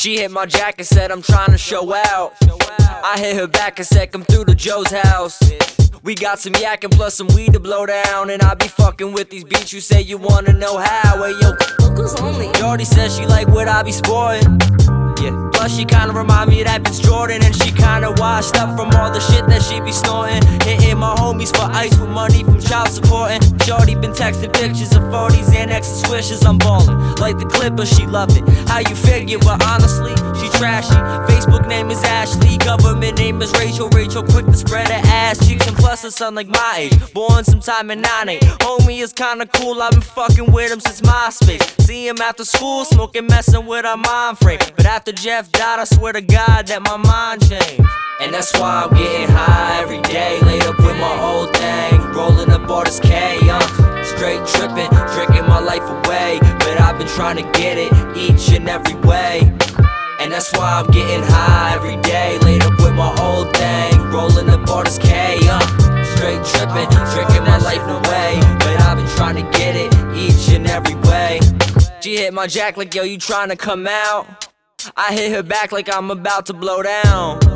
She hit my jacket, said I'm trying to show out. I hit her back and said come through to Joe's house. We got some yak and plus some weed to blow down. And I be fucking with these beats, you say you wanna know how. Hey yo, Locals only. Shorty says she like what I be sporting. Yeah. Plus she kinda remind me of that bitch Jordan And she kinda washed up from all the shit that she be snorting Hitting my homies for ice with money from child supporting. Shorty been texting pictures of 40s and and swishes. I'm ballin' Like the clipper, she loved it. How you figure, but honestly, she trashy. Facebook name is Ashley, government name is Rachel. Rachel quick to spread her ass cheeks And plus her son like my age, born sometime in 98 Homie is kinda cool, I've been fucking with him since MySpace. See him after school, smoking, messing with our mind frame. But after Jeff died, I swear to God that my mind changed. And that's why I'm getting high every day. Laid up with my old thing, rolling up all this K, uh, straight tripping, drinking my life away. But I've been trying to get it each and every way. And that's why I'm getting high every day. Laid up with my old thing, rolling up all this K, uh, straight tripping, drinking my life away. But I've been trying to get it each and every way. She hit my jack like, yo, you trying to come out? I hit her back like I'm about to blow down.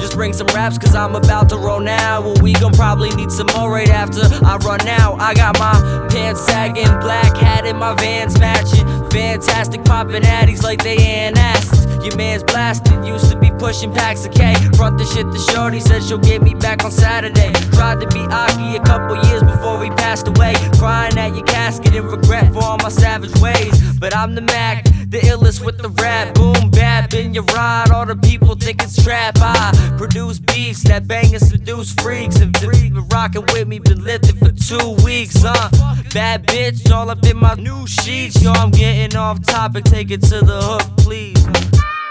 Just bring some raps cause I'm about to roll now. Well, we gon' probably need some more right after I run out. I got my pants sagging, black hat in my vans matching. Fantastic popping addies like they antacids. Your man's blasted, used to be pushing packs of K. Front the shit to Shorty, said she'll get me back on Saturday. Tried to be Aki a couple years before he passed away. Crying at your casket in regret for all my savage ways. But I'm the Mac, the illest with the rap. Boom, bap in your ride. All the people think it's trap. I produce beats that bang and seduce freaks. If the been rocking with me, been lifted for two weeks, huh? Bad bitch, all up in my new sheets. Yo, I'm getting off topic, take it to the hook, please.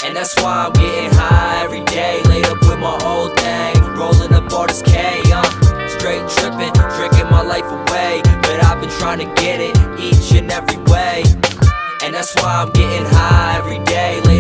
And that's why I'm getting high every day. Laid up with my old thing, rolling up all this K, uh, straight tripping, drinking my life away. But I've been trying to get it each and every. And that's why I'm getting high every day.